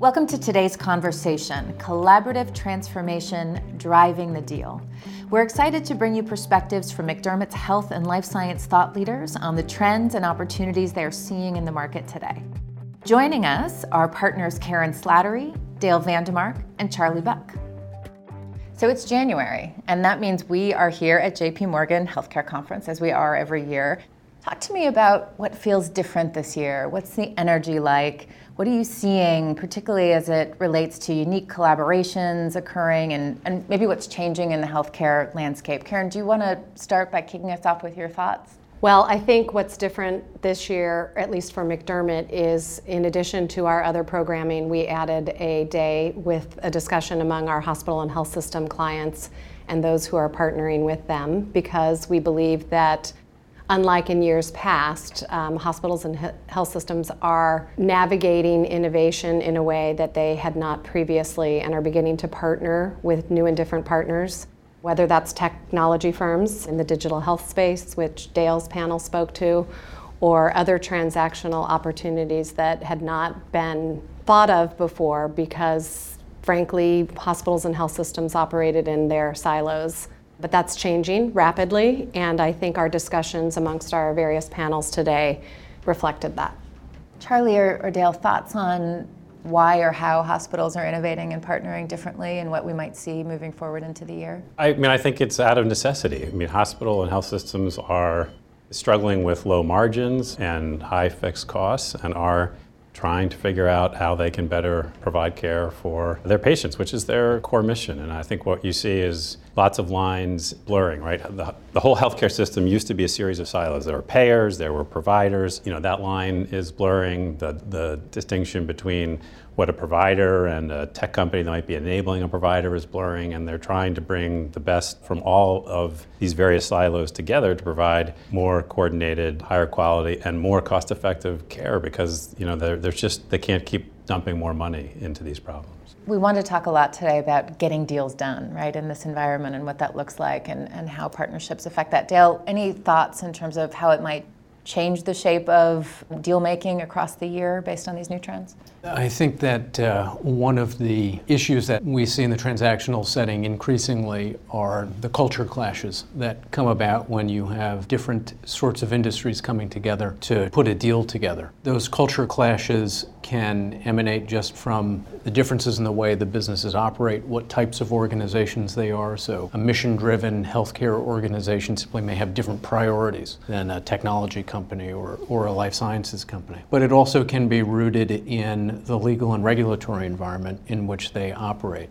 Welcome to today's conversation Collaborative Transformation Driving the Deal. We're excited to bring you perspectives from McDermott's health and life science thought leaders on the trends and opportunities they are seeing in the market today. Joining us are partners Kerrin Slattery, Dale Van Demark, and Charlie Buck. So it's January, and that means we are here at JP Morgan Healthcare Conference as we are every year. Talk to me about what feels different this year. What's the energy like? What are you seeing, particularly as it relates to unique collaborations occurring and, and maybe what's changing in the healthcare landscape? Kerrin, do you want to start by kicking us off with your thoughts? Well, I think what's different this year, at least for McDermott, is in addition to our other programming, we added a day with a discussion among our hospital and health system clients and those who are partnering with them because we believe that unlike in years past, um, hospitals and health systems are navigating innovation in a way that they had not previously and are beginning to partner with new and different partners whether that's technology firms in the digital health space, which Dale's panel spoke to, or other transactional opportunities that had not been thought of before because, frankly, hospitals and health systems operated in their silos. But that's changing rapidly, and I think our discussions amongst our various panels today reflected that. Charlie or, or Dale, thoughts on why or how hospitals are innovating and partnering differently and what we might see moving forward into the year? I mean, I think it's out of necessity. I mean, hospital and health systems are struggling with low margins and high fixed costs and are trying to figure out how they can better provide care for their patients, which is their core mission. And I think what you see is lots of lines blurring, right? The, the whole healthcare system used to be a series of silos. There were payers, there were providers. You know, that line is blurring. The, the distinction between what a provider and a tech company that might be enabling a provider is blurring, and they're trying to bring the best from all of these various silos together to provide more coordinated, higher quality, and more cost-effective care because you know there's just they can't keep dumping more money into these problems. We want to talk a lot today about getting deals done, right, in this environment and what that looks like and, and how partnerships affect that. Dale, any thoughts in terms of how it might change the shape of deal making across the year based on these new trends? I think that uh, one of the issues that we see in the transactional setting increasingly are the culture clashes that come about when you have different sorts of industries coming together to put a deal together. Those culture clashes can emanate just from the differences in the way the businesses operate, what types of organizations they are. So, a mission driven healthcare organization simply may have different priorities than a technology company or, or a life sciences company. But it also can be rooted in the legal and regulatory environment in which they operate.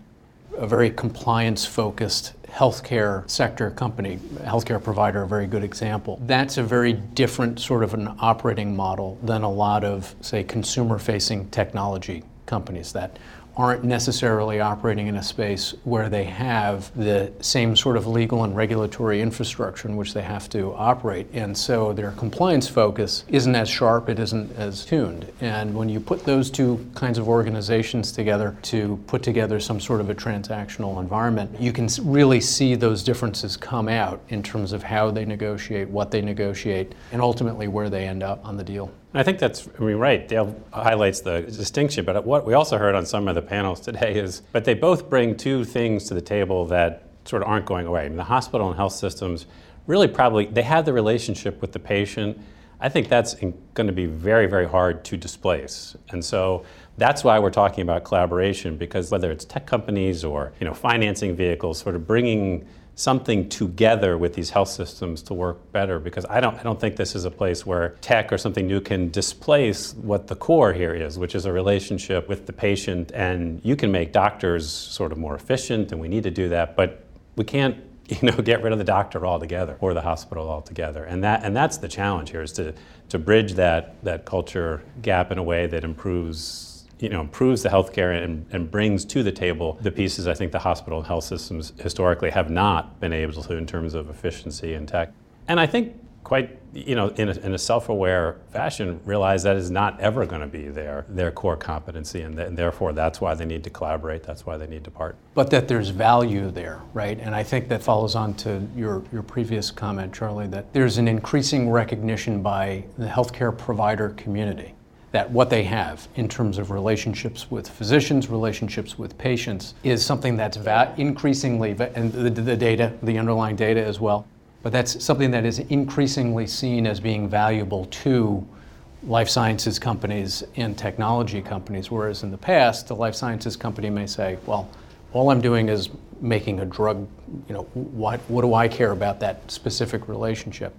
A very compliance focused healthcare sector company, healthcare provider, a very good example. That's a very different sort of an operating model than a lot of, say, consumer facing technology companies that aren't necessarily operating in a space where they have the same sort of legal and regulatory infrastructure in which they have to operate. And so their compliance focus isn't as sharp, it isn't as tuned. And when you put those two kinds of organizations together to put together some sort of a transactional environment, you can really see those differences come out in terms of how they negotiate, what they negotiate, and ultimately where they end up on the deal. I think that's, I mean, right. Dale highlights the distinction, but what we also heard on some of the panels today is, but they both bring two things to the table that sort of aren't going away. I mean, the hospital and health systems really probably, they have the relationship with the patient. I think that's going to be very, very hard to displace. And so that's why we're talking about collaboration, because whether it's tech companies or, you know, financing vehicles, sort of bringing something together with these health systems to work better because I don't, I don't think this is a place where tech or something new can displace what the core here is, which is a relationship with the patient. And you can make doctors sort of more efficient, and we need to do that, but we can't you know, get rid of the doctor altogether or the hospital altogether. And, that, and that's the challenge here is to, to bridge that, that culture gap in a way that improves you know, improves the healthcare and, and brings to the table the pieces I think the hospital and health systems historically have not been able to in terms of efficiency and tech. And I think quite, you know, in a, in a self-aware fashion, realize that is not ever going to be their, their core competency, and, th- and, therefore that's why they need to collaborate, that's why they need to partner. But that there's value there, right? And I think that follows on to your, your previous comment, Charlie, that there's an increasing recognition by the healthcare provider community that what they have in terms of relationships with physicians, relationships with patients, is something that's va- increasingly, and the, the data, the underlying data as well, but that's something that is increasingly seen as being valuable to life sciences companies and technology companies, whereas in the past, the life sciences company may say, well, all I'm doing is making a drug, you know, what, what do I care about that specific relationship?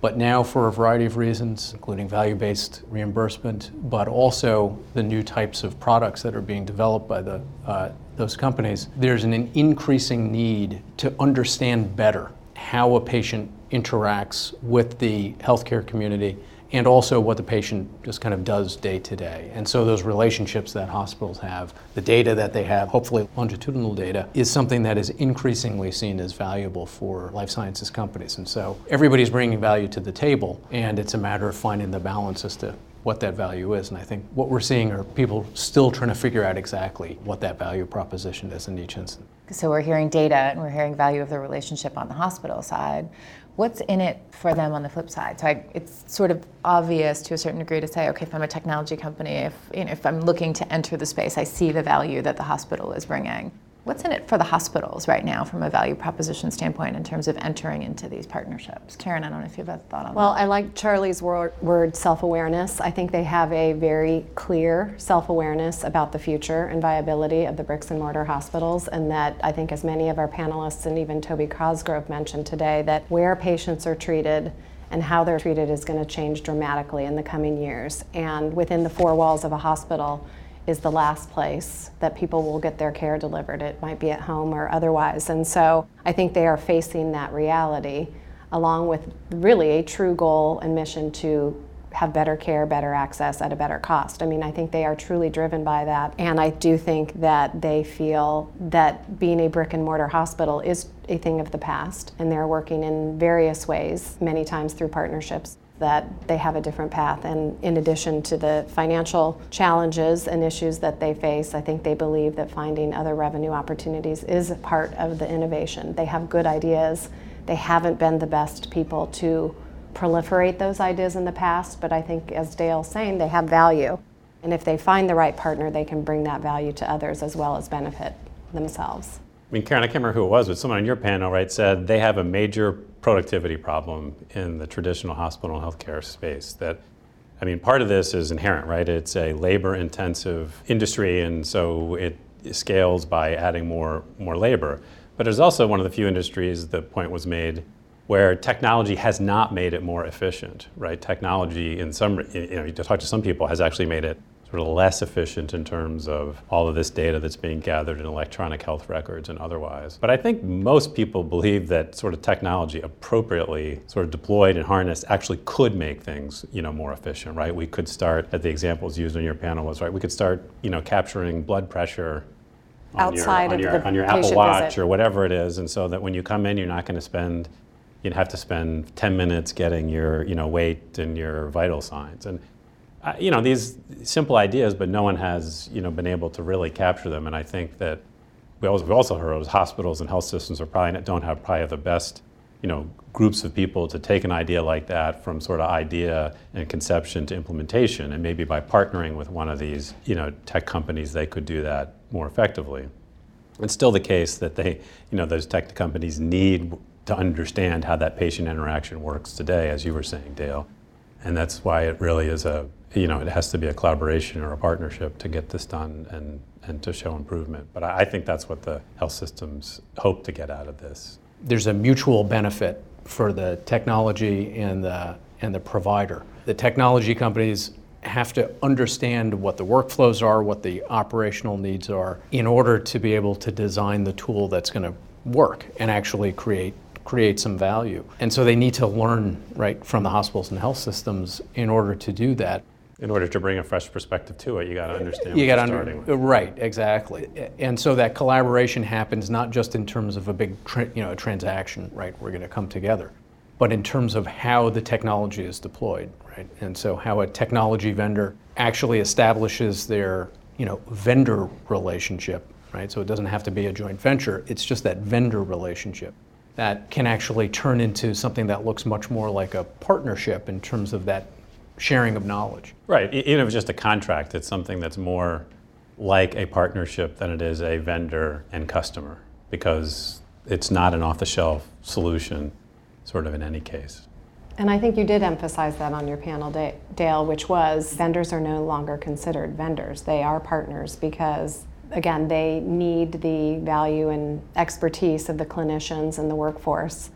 But now, for a variety of reasons, including value based reimbursement, but also the new types of products that are being developed by the, uh, those companies, there's an increasing need to understand better how a patient interacts with the healthcare community and also what the patient just kind of does day to day. And so those relationships that hospitals have, the data that they have, hopefully longitudinal data, is something that is increasingly seen as valuable for life sciences companies. And so everybody's bringing value to the table, and it's a matter of finding the balance as to what that value is. And I think what we're seeing are people still trying to figure out exactly what that value proposition is in each instance. So we're hearing data and we're hearing value of the relationship on the hospital side what's in it for them on the flip side? So I, it's sort of obvious to a certain degree to say, okay, if I'm a technology company, if you know, if I'm looking to enter the space, I see the value that the hospital is bringing. What's in it for the hospitals right now from a value proposition standpoint in terms of entering into these partnerships? Kerrin, I don't know if you have a thought on well, that. Well, I like Charlie's word, word self awareness. I think they have a very clear self awareness about the future and viability of the bricks and mortar hospitals, and that I think, as many of our panelists and even Toby Cosgrove mentioned today, that where patients are treated and how they're treated is going to change dramatically in the coming years. And within the four walls of a hospital, is the last place that people will get their care delivered. It might be at home or otherwise. And so I think they are facing that reality along with really a true goal and mission to have better care, better access at a better cost. I mean, I think they are truly driven by that. And I do think that they feel that being a brick and mortar hospital is a thing of the past. And they're working in various ways, many times through partnerships that they have a different path. And in addition to the financial challenges and issues that they face, I think they believe that finding other revenue opportunities is part of the innovation. They have good ideas. They haven't been the best people to proliferate those ideas in the past, but I think, as Dale's saying, they have value. And if they find the right partner, they can bring that value to others as well as benefit themselves. I mean, Kerrin, I can't remember who it was, but someone on your panel, right, said they have a major productivity problem in the traditional hospital healthcare space. That, I mean, part of this is inherent, right? It's a labor-intensive industry, and so it scales by adding more more labor. But it's also one of the few industries. The point was made where technology has not made it more efficient, right? Technology, in some, you know, you talk to some people, has actually made it sort of less efficient in terms of all of this data that's being gathered in electronic health records and otherwise. But I think most people believe that sort of technology appropriately sort of deployed and harnessed actually could make things, you know, more efficient, right? We could start, at the examples used on your panel was, right, we could start, you know, capturing blood pressure on outside your, on your, the on your Apple Watch visit. or whatever it is, and so that when you come in, you're not going to spend you'd have to spend 10 minutes getting your you know weight and your vital signs and you know, these simple ideas, but no one has, you know, been able to really capture them. And I think that we also, we also heard hospitals and health systems are probably don't have probably the best, you know, groups of people to take an idea like that from sort of idea and conception to implementation. And maybe by partnering with one of these, you know, tech companies, they could do that more effectively. It's still the case that they, you know, those tech companies need to understand how that patient interaction works today, as you were saying, Dale. And that's why it really is a you know, it has to be a collaboration or a partnership to get this done and, and to show improvement. But I, think that's what the health systems hope to get out of this. There's a mutual benefit for the technology and the, and the provider. The technology companies have to understand what the workflows are, what the operational needs are, in order to be able to design the tool that's going to work and actually create create some value. And so they need to learn right from the hospitals and health systems in order to do that in order to bring a fresh perspective to it, you got to understand. You got to under, uh, right, exactly. And so that collaboration happens not just in terms of a big, tra- you know, a transaction, right? We're going to come together, but in terms of how the technology is deployed, right? And so how a technology vendor actually establishes their, you know, vendor relationship, right? So it doesn't have to be a joint venture. It's just that vendor relationship that can actually turn into something that looks much more like a partnership in terms of that sharing of knowledge. Right. Even if it's just a contract, it's something that's more like a partnership than it is a vendor and customer because it's not an off the shelf solution, sort of in any case. And I think you did emphasize that on your panel, Dale, which was vendors are no longer considered vendors. They are partners because, again, they need the value and expertise of the clinicians and the workforce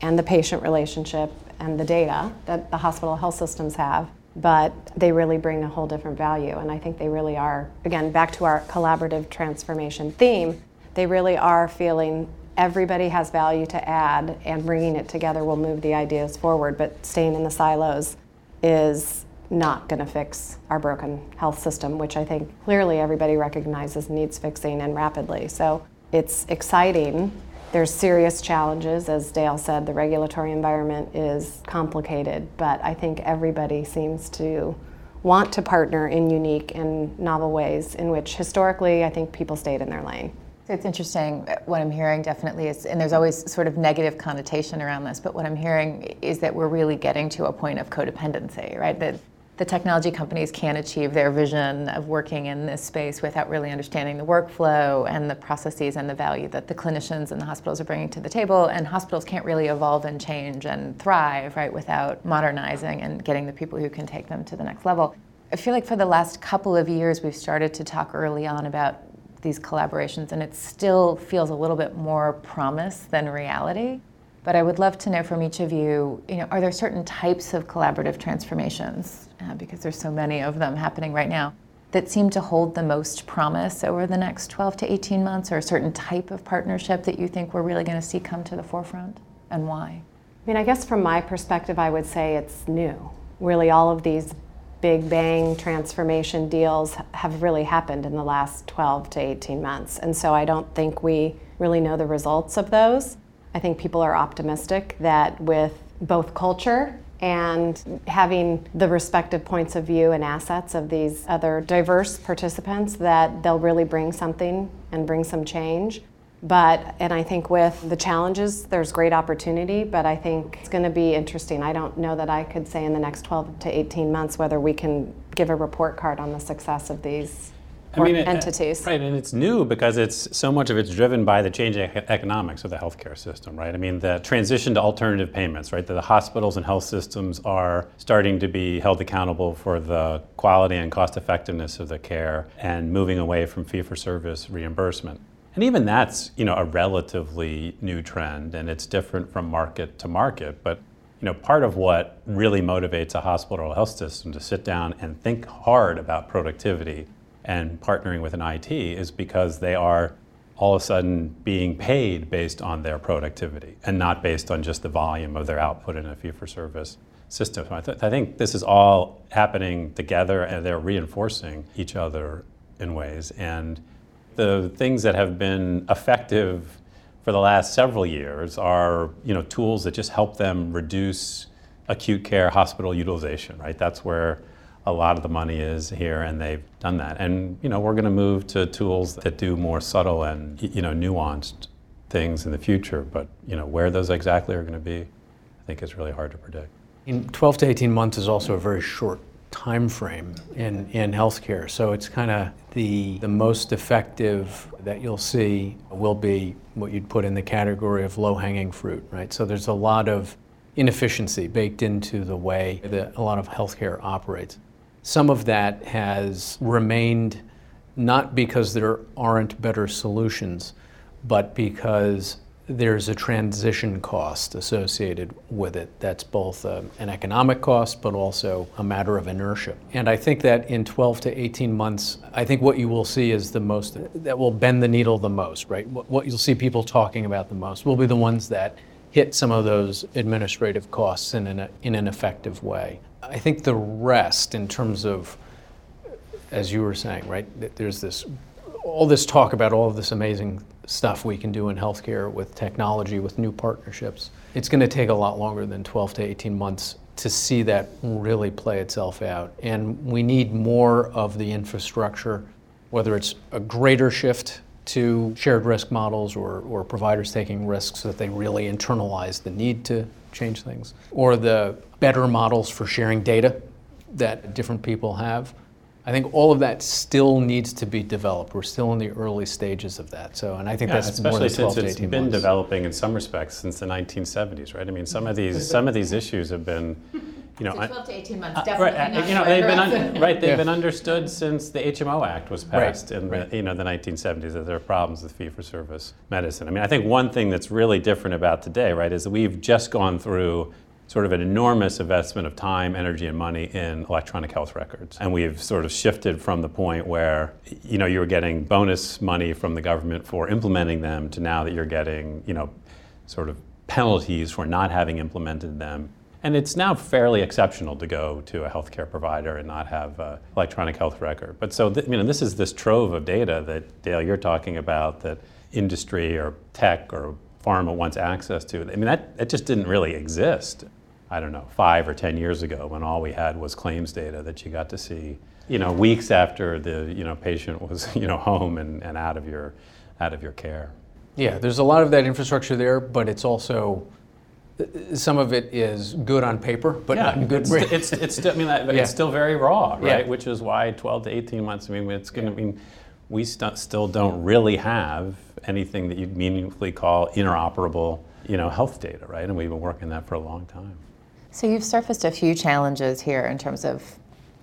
and the patient relationship and the data that the hospital health systems have. But they really bring a whole different value. And I think they really are, again, back to our collaborative transformation theme, they really are feeling everybody has value to add, and bringing it together will move the ideas forward. But staying in the silos is not going to fix our broken health system, which I think clearly everybody recognizes needs fixing and rapidly. So it's exciting. There's serious challenges. As Dale said, the regulatory environment is complicated, but I think everybody seems to want to partner in unique and novel ways in which historically I think people stayed in their lane. It's interesting. What I'm hearing definitely is, and there's always sort of negative connotation around this, but what I'm hearing is that we're really getting to a point of codependency, right? That the technology companies can't achieve their vision of working in this space without really understanding the workflow and the processes and the value that the clinicians and the hospitals are bringing to the table. And hospitals can't really evolve and change and thrive, right, without modernizing and getting the people who can take them to the next level. I feel like for the last couple of years, we've started to talk early on about these collaborations, and it still feels a little bit more promise than reality. But I would love to know from each of you, you know, are there certain types of collaborative transformations, uh, because there's so many of them happening right now, that seem to hold the most promise over the next 12 to 18 months, or a certain type of partnership that you think we're really going to see come to the forefront, and why? I mean, I guess from my perspective, I would say it's new. Really, all of these big bang transformation deals have really happened in the last 12 to 18 months. And so I don't think we really know the results of those. I think people are optimistic that with both culture and having the respective points of view and assets of these other diverse participants that they'll really bring something and bring some change. But, and I think with the challenges, there's great opportunity, but I think it's going to be interesting. I don't know that I could say in the next 12 to 18 months whether we can give a report card on the success of these I mean, entities. right, and it's new because it's so much of it's driven by the changing economics of the healthcare system, right? I mean, the transition to alternative payments, right? The hospitals and health systems are starting to be held accountable for the quality and cost effectiveness of the care and moving away from fee for service reimbursement. And even that's, you know, a relatively new trend and it's different from market to market. But, you know, part of what really motivates a hospital or health system to sit down and think hard about productivity and partnering with an IT is because they are all of a sudden being paid based on their productivity and not based on just the volume of their output in a fee for service system. I, th- I, think this is all happening together and they're reinforcing each other in ways. And the things that have been effective for the last several years are you know tools that just help them reduce acute care hospital utilization right that's where a lot of the money is here and they've done that and you know we're going to move to tools that do more subtle and you know nuanced things in the future but you know where those exactly are going to be i think is really hard to predict in 12 to 18 months is also a very short time frame in, in healthcare. So it's kind of the, the most effective that you'll see will be what you'd put in the category of low hanging fruit, right? So there's a lot of inefficiency baked into the way that a lot of healthcare operates. Some of that has remained not because there aren't better solutions, but because there's a transition cost associated with it that's both uh, an economic cost but also a matter of inertia. And I think that in 12 to 18 months, I think what you will see is the most that will bend the needle the most, right? What, what you'll see people talking about the most will be the ones that hit some of those administrative costs in an, in an effective way. I think the rest, in terms of, as you were saying, right, there's this all this talk about all of this amazing stuff we can do in healthcare with technology, with new partnerships. It's going to take a lot longer than 12 to 18 months to see that really play itself out. And we need more of the infrastructure, whether it's a greater shift to shared risk models or, or providers taking risks so that they really internalize the need to change things, or the better models for sharing data that different people have. I think all of that still needs to be developed. We're still in the early stages of that. So, and I think Yeah, that's more especially than 12 since to it's 18 been months. developing in some respects since the 1970s, right? I mean, some of these some of these issues have been, you know, So 12 to 18 months, Uh, definitely right, uh, not you know, they've been un- right. They've Yeah. been understood since the HMO Act was Right, passed in right. the you know the 1970s that there are problems with fee-for-service medicine. I mean, I think one thing that's really different about today, right, is that we've just gone through sort of an enormous investment of time, energy, and money in electronic health records, and we've sort of shifted from the point where you know you were getting bonus money from the government for implementing them to now that you're getting you know sort of penalties for not having implemented them. And it's now fairly exceptional to go to a healthcare provider and not have an electronic health record. But so, th- you know, this is this trove of data that Dale you're talking about that industry or tech or pharma wants access to. I mean, that, that just didn't really exist. I don't know, five or ten years ago, when all we had was claims data that you got to see, you know, weeks after the you know patient was you know home and, and out of your out of your care. Yeah, there's a lot of that infrastructure there, but it's also some of it is good on paper, but not good. It's, it's, it's, still, I mean, that- Yeah. it's still very raw, right? Yeah. Which is why 12 to 18 months. I mean, it's going to mean we st- still don't really have anything that you'd meaningfully call interoperable, you know, health data, right? And we've been working that for a long time. So you've surfaced a few challenges here in terms of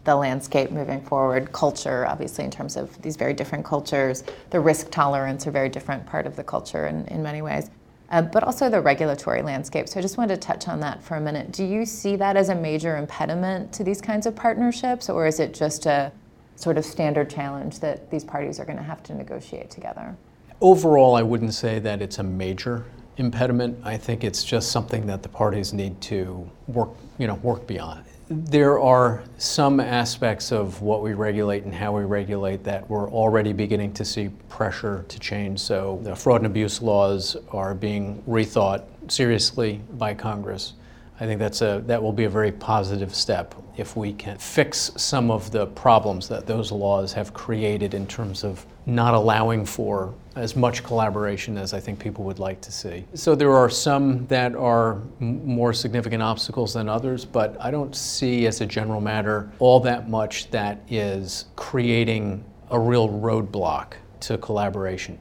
the landscape moving forward, culture, obviously, in terms of these very different cultures, the risk tolerance, a very different part of the culture in, in many ways, uh, but also the regulatory landscape. So I just wanted to touch on that for a minute. Do you see that as a major impediment to these kinds of partnerships, or is it just a sort of standard challenge that these parties are going to have to negotiate together? Overall, I wouldn't say that it's a major impediment. I think it's just something that the parties need to work, you know, work beyond. There are some aspects of what we regulate and how we regulate that we're already beginning to see pressure to change. So the fraud and abuse laws are being rethought seriously by Congress. I think that's a, that will be a very positive step if we can fix some of the problems that those laws have created in terms of not allowing for as much collaboration as I think people would like to see. So there are some that are m- more significant obstacles than others, but I don't see as a general matter all that much that is creating a real roadblock to collaboration.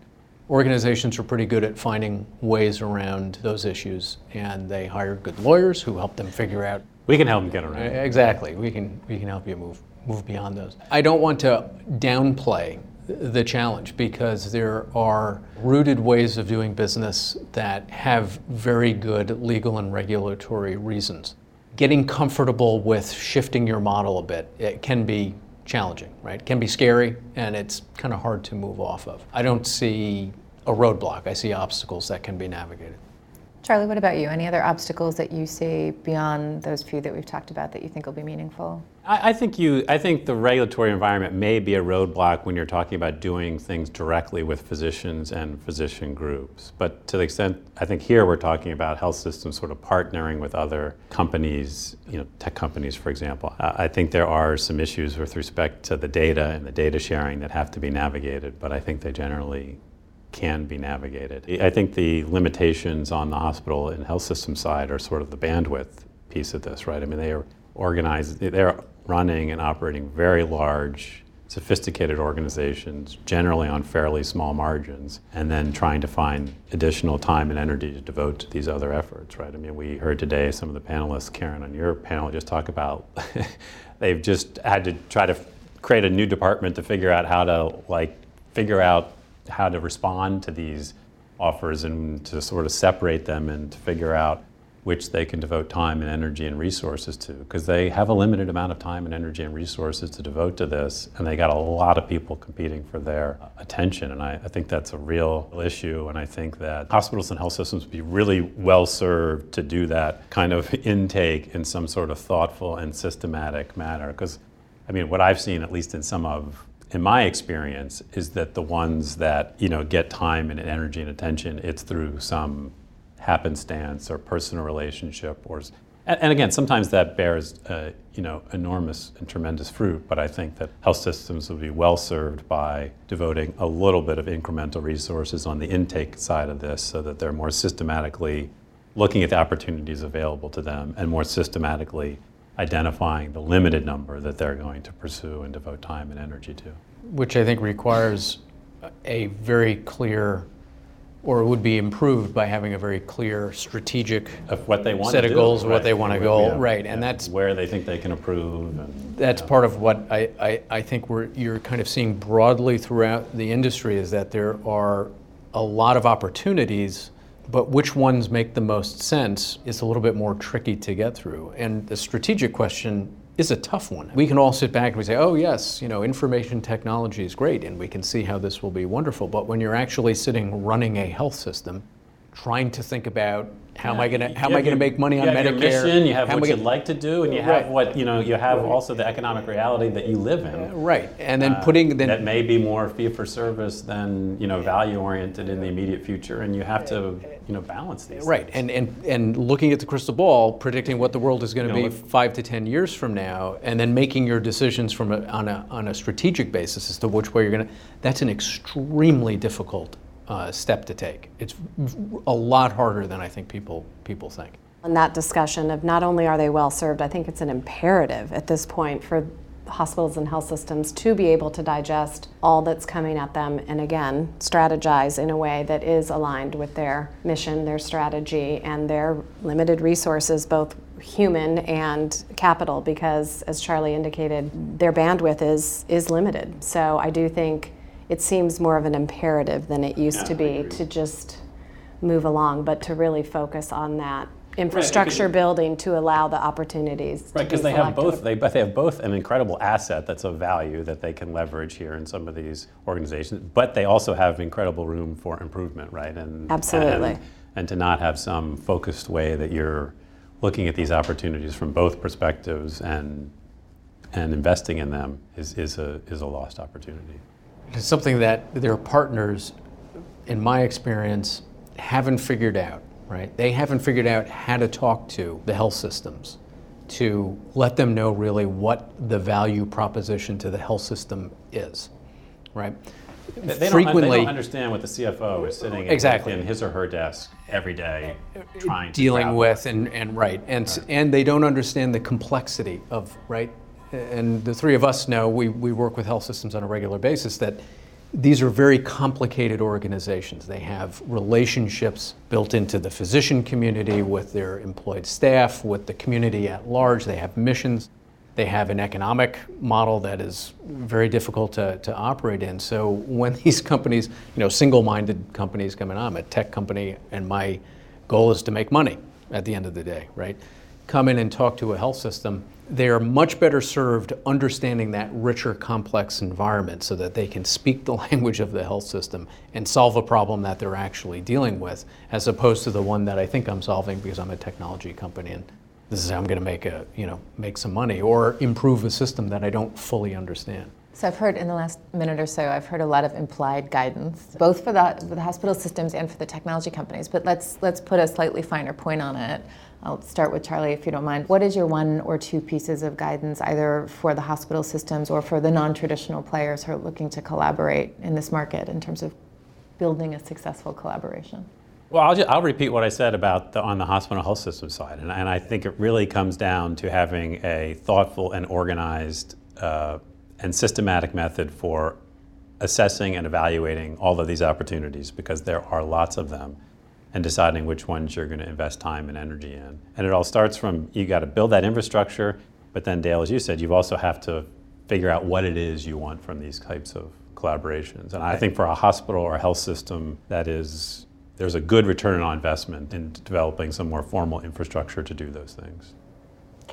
Organizations are pretty good at finding ways around those issues, and they hire good lawyers who help them figure out We can help them get around. Exactly. We can, we can help you move, move beyond those. I don't want to downplay the challenge because there are rooted ways of doing business that have very good legal and regulatory reasons. Getting comfortable with shifting your model a bit it can be challenging, right? It can be scary and it's kind of hard to move off of. I don't see a roadblock. I see obstacles that can be navigated. Charlie, what about you? Any other obstacles that you see beyond those few that we've talked about that you think will be meaningful? I, I think you. I think the regulatory environment may be a roadblock when you're talking about doing things directly with physicians and physician groups. But to the extent, I think here we're talking about health systems sort of partnering with other companies, you know, tech companies, for example. I think there are some issues with respect to the data and the data sharing that have to be navigated. But I think they generally can be navigated. I think the limitations on the hospital and health system side are sort of the bandwidth piece of this, right? I mean, they are organized, they're running and operating very large, sophisticated organizations, generally on fairly small margins, and then trying to find additional time and energy to devote to these other efforts, right? I mean, we heard today some of the panelists, Kerrin, on your panel, just talk about they've just had to try to create a new department to figure out how to, like, figure out how to respond to these offers and to sort of separate them and to figure out which they can devote time and energy and resources to because they have a limited amount of time and energy and resources to devote to this and they got a lot of people competing for their attention and I, I think that's a real issue and I think that hospitals and health systems would be really well served to do that kind of intake in some sort of thoughtful and systematic manner because I mean what I've seen at least in some of in my experience is that the ones that you know get time and energy and attention it's through some happenstance or personal relationship or and, again sometimes that bears uh, you know enormous and tremendous fruit but i think that health systems would be well served by devoting a little bit of incremental resources on the intake side of this so that they're more systematically looking at the opportunities available to them and more systematically identifying the limited number that they're going to pursue and devote time and energy to. Which I think requires a very clear, or would be improved by having a very clear strategic of what they want set of do, goals of what they want to go, Yeah, right? yeah. And that's where they think they can improve. And, that's yeah. part of what I, I, I think we're you're kind of seeing broadly throughout the industry is that there are a lot of opportunities, but which ones make the most sense is a little bit more tricky to get through. And the strategic question is a tough one. We can all sit back and we say, oh yes, you know, information technology is great and we can see how this will be wonderful. But when you're actually sitting running a health system, trying to think about how am I going to how am I going to your- make money on Medicare? Mission, you have how what you'd gonna- like to do, and you Right. have what you know. You have also the economic reality that you live in. Right, and then uh, putting then that may be more fee for service than you know value oriented in the immediate future, and you have to you know balance these. Right, things. and, and, and looking at the crystal ball, predicting what the world is going to You know, be look- five to 10 years from now, and then making your decisions from a, on, a, on a strategic basis as to which way you're going to, that's an extremely difficult uh, step to take. It's a lot harder than I think people, people think. And that discussion of not only are they well served, I think it's an imperative at this point for hospitals and health systems to be able to digest all that's coming at them and again strategize in a way that is aligned with their mission, their strategy, and their limited resources, both human and capital, because as Charlie indicated, their bandwidth is is limited. So I do think it seems more of an imperative than it used Yeah, to be to just move along, but to really focus on that infrastructure building to allow the opportunities to Right, be because they have both. They, but they have both an incredible asset that's of value that they can leverage here in some of these organizations. But they also have incredible room for improvement, right? And Absolutely. And, and to not have some focused way that you're looking at these opportunities from both perspectives and and investing in them is, is a is a lost opportunity. It's something that their partners, in my experience, haven't figured out, right? They haven't figured out how to talk to the health systems to let them know really what the value proposition to the health system is, right? They, they Frequently, don't, they don't understand what the CFO is sitting Exactly. in his or her desk every day trying to dealing with and, and right and s and they don't understand the complexity of right and the three of us know we, we work with health systems on a regular basis that these are very complicated organizations they have relationships built into the physician community with their employed staff with the community at large they have missions they have an economic model that is very difficult to, to operate in. So when these companies, you know, single-minded companies come in, I'm a tech company and my goal is to make money at the end of the day, right? Come in and talk to a health system, they are much better served understanding that richer, complex environment so that they can speak the language of the health system and solve a problem that they're actually dealing with, as opposed to the one that I think I'm solving because I'm a technology company and this is how I'm going to make a you know make some money or improve a system that I don't fully understand. So I've heard in the last minute or so, I've heard a lot of implied guidance, both for the, for the hospital systems and for the technology companies. But let's let's put a slightly finer point on it. I'll start with Charlie, if you don't mind. What is your one or two pieces of guidance, either for the hospital systems or for the non-traditional players who are looking to collaborate in this market in terms of building a successful collaboration? Well, I'll, just, I'll repeat what I said about the, on the hospital health system side, and, and I think it really comes down to having a thoughtful and organized uh, and systematic method for assessing and evaluating all of these opportunities because there are lots of them and deciding which ones you're going to invest time and energy in. And it all starts from you got to build that infrastructure, but then Dale, as you said, you also have to figure out what it is you want from these types of collaborations. And I think for a hospital or a health system, that is there's a good return on investment in developing some more formal infrastructure to do those things.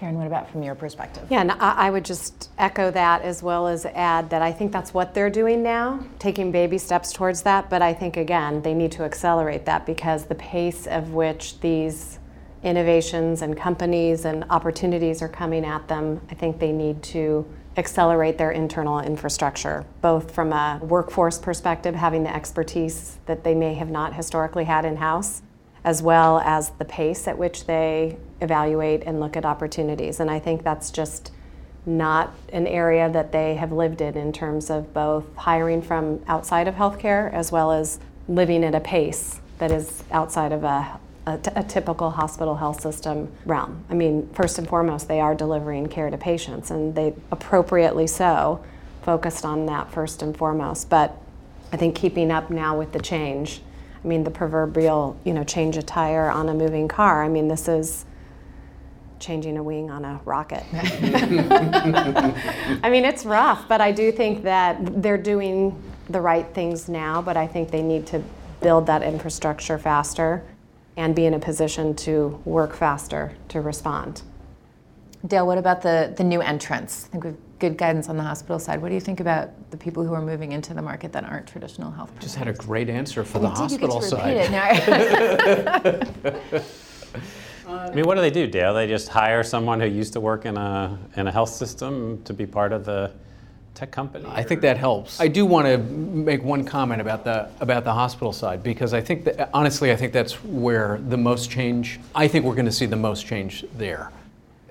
Kerrin, what about from your perspective? Yeah, and I, would just echo that as well as add that I think that's what they're doing now, taking baby steps towards that. But I think, again, they need to accelerate that because the pace of which these innovations and companies and opportunities are coming at them, I think they need to accelerate their internal infrastructure, both from a workforce perspective, having the expertise that they may have not historically had in house, as well as the pace at which they evaluate and look at opportunities. And I think that's just not an area that they have lived in in terms of both hiring from outside of healthcare as well as living at a pace that is outside of a a, t- a typical hospital health system realm. I mean, first and foremost, they are delivering care to patients, and they appropriately so focused on that first and foremost. But I think keeping up now with the change, I mean, the proverbial, you know, change a tire on a moving car. I mean, this is changing a wing on a rocket. I mean, it's rough, but I do think that they're doing the right things now, but I think they need to build that infrastructure faster and be in a position to work faster to respond. Dale, what about the, the new entrants? I think we've good guidance on the hospital side. What do you think about the people who are moving into the market that aren't traditional health providers? Just had a great answer for oh, the You hospital you side. get to repeat it. No, I mean, what do they do, Dale? They just hire someone who used to work in a, in a health system to be part of the tech company? I think that helps. I do want to make one comment about the about the hospital side because I think that honestly I think that's where the most change. I think we're going to see the most change there.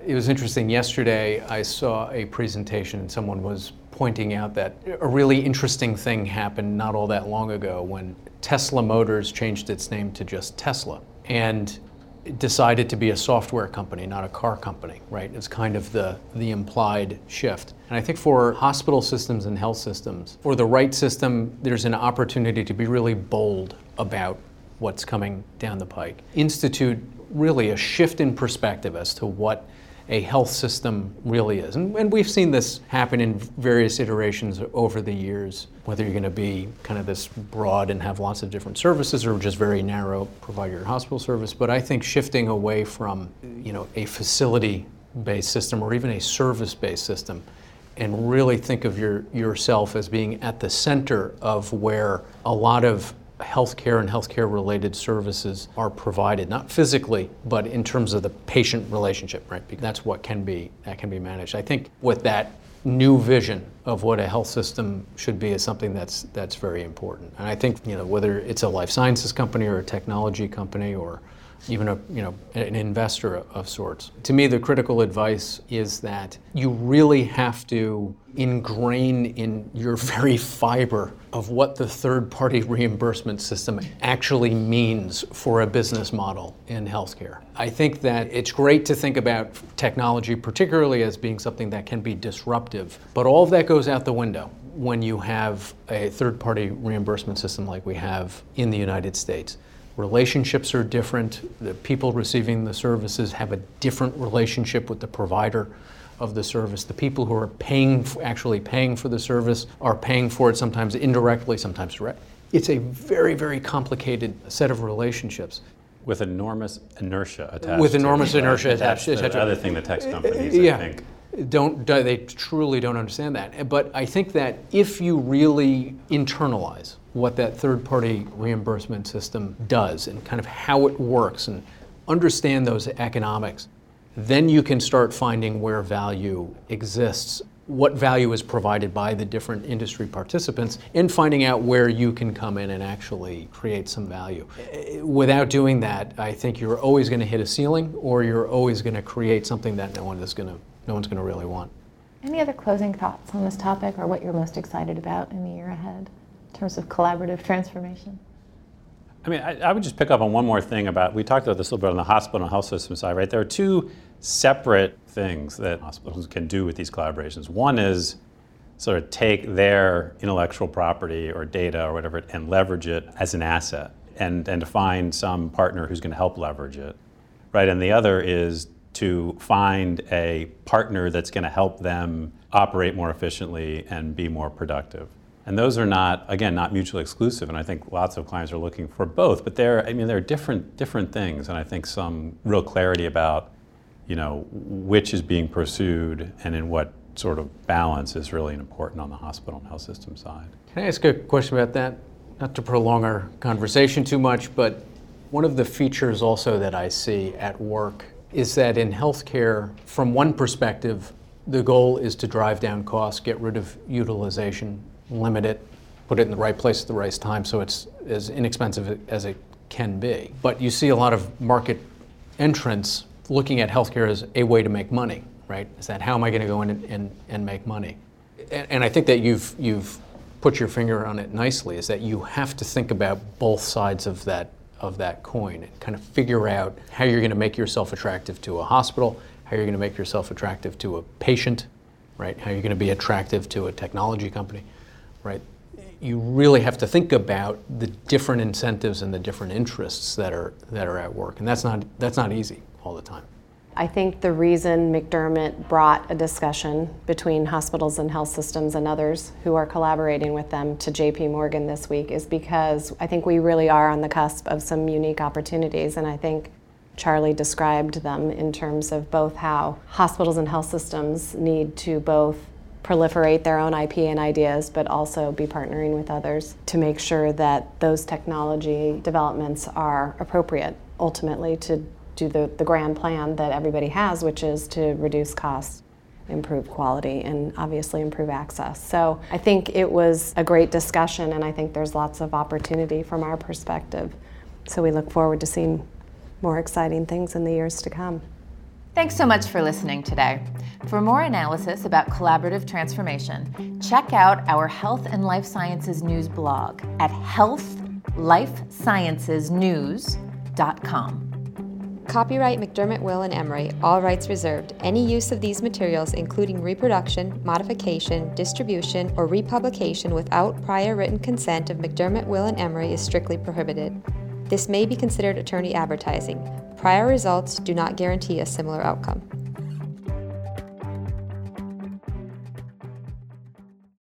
It was interesting yesterday I saw a presentation and someone was pointing out that a really interesting thing happened not all that long ago when Tesla Motors changed its name to just Tesla. And decided to be a software company, not a car company, right? It's kind of the, the implied shift. And I think for hospital systems and health systems, for the right system, there's an opportunity to be really bold about what's coming down the pike. Institute really a shift in perspective as to what a health system really is. And, and, we've seen this happen in various iterations over the years, whether you're going to be kind of this broad and have lots of different services or just very narrow, provide your hospital service. But I think shifting away from, you know, a facility-based system or even a service-based system and really think of your, yourself as being at the center of where a lot of healthcare and healthcare related services are provided, not physically, but in terms of the patient relationship, right? Because that's what can be that can be managed. I think with that new vision of what a health system should be is something that's that's very important. And I think you know whether it's a life sciences company or a technology company or even a you know an investor of sorts. To me, the critical advice is that you really have to ingrain in your very fiber of what the third-party reimbursement system actually means for a business model in healthcare. I think that it's great to think about technology, particularly as being something that can be disruptive, but all of that goes out the window when you have a third-party reimbursement system like we have in the United States relationships are different. The people receiving the services have a different relationship with the provider of the service. The people who are paying, actually paying for the service, are paying for it sometimes indirectly, sometimes direct. It's a very, very complicated set of relationships. With enormous inertia attached. With enormous inertia attached. That's the other thing the tech eh, eh, companies, yeah. I think. Don't they truly don't understand that? But I think that if you really internalize what that third party reimbursement system does and kind of how it works and understand those economics, then you can start finding where value exists, what value is provided by the different industry participants, and finding out where you can come in and actually create some value. Without doing that, I think you're always going to hit a ceiling or you're always going to create something that no one is going to no one's going to really want. Any other closing thoughts on this topic or what you're most excited about in the year ahead? Terms of collaborative transformation? I mean, I, I, would just pick up on one more thing about, we talked about this a little bit on the hospital and health system side, right? There are two separate things that hospitals can do with these collaborations. One is sort of take their intellectual property or data or whatever and leverage it as an asset and, and to find some partner who's going to help leverage it, right? And the other is to find a partner that's going to help them operate more efficiently and be more productive. And those are not, again, not mutually exclusive. And I think lots of clients are looking for both. But they're, I mean, they're different, different things. And I think some real clarity about, you know, which is being pursued and in what sort of balance is really important on the hospital and health system side. Can I ask a question about that? Not to prolong our conversation too much, but one of the features also that I see at work is that in healthcare, from one perspective, the goal is to drive down costs, get rid of utilization, limit it, put it in the right place at the right time so it's as inexpensive as it can be. But you see a lot of market entrants looking at healthcare as a way to make money, right? Is that how am I going to go in and, and, and make money? And, and I think that you've, you've put your finger on it nicely, is that you have to think about both sides of that, of that coin and kind of figure out how you're going to make yourself attractive to a hospital, how you're going to make yourself attractive to a patient, right? How you're going to be attractive to a technology company, right? You really have to think about the different incentives and the different interests that are that are at work, and that's not that's not easy all the time. I think the reason McDermott brought a discussion between hospitals and health systems and others who are collaborating with them to JP Morgan this week is because I think we really are on the cusp of some unique opportunities and I think Charlie described them in terms of both how hospitals and health systems need to both proliferate their own IP and ideas, but also be partnering with others to make sure that those technology developments are appropriate ultimately to do the, the grand plan that everybody has, which is to reduce costs, improve quality, and obviously improve access. So I think it was a great discussion, and I think there's lots of opportunity from our perspective. So we look forward to seeing more exciting things in the years to come. Thanks so much for listening today. For more analysis about collaborative transformation, check out our Health and Life Sciences News blog at healthlifesciencesnews.com. Copyright McDermott, Will, and Emery, all rights reserved. Any use of these materials, including reproduction, modification, distribution, or republication without prior written consent of McDermott, Will, and Emery is strictly prohibited. This may be considered attorney advertising. Prior results do not guarantee a similar outcome.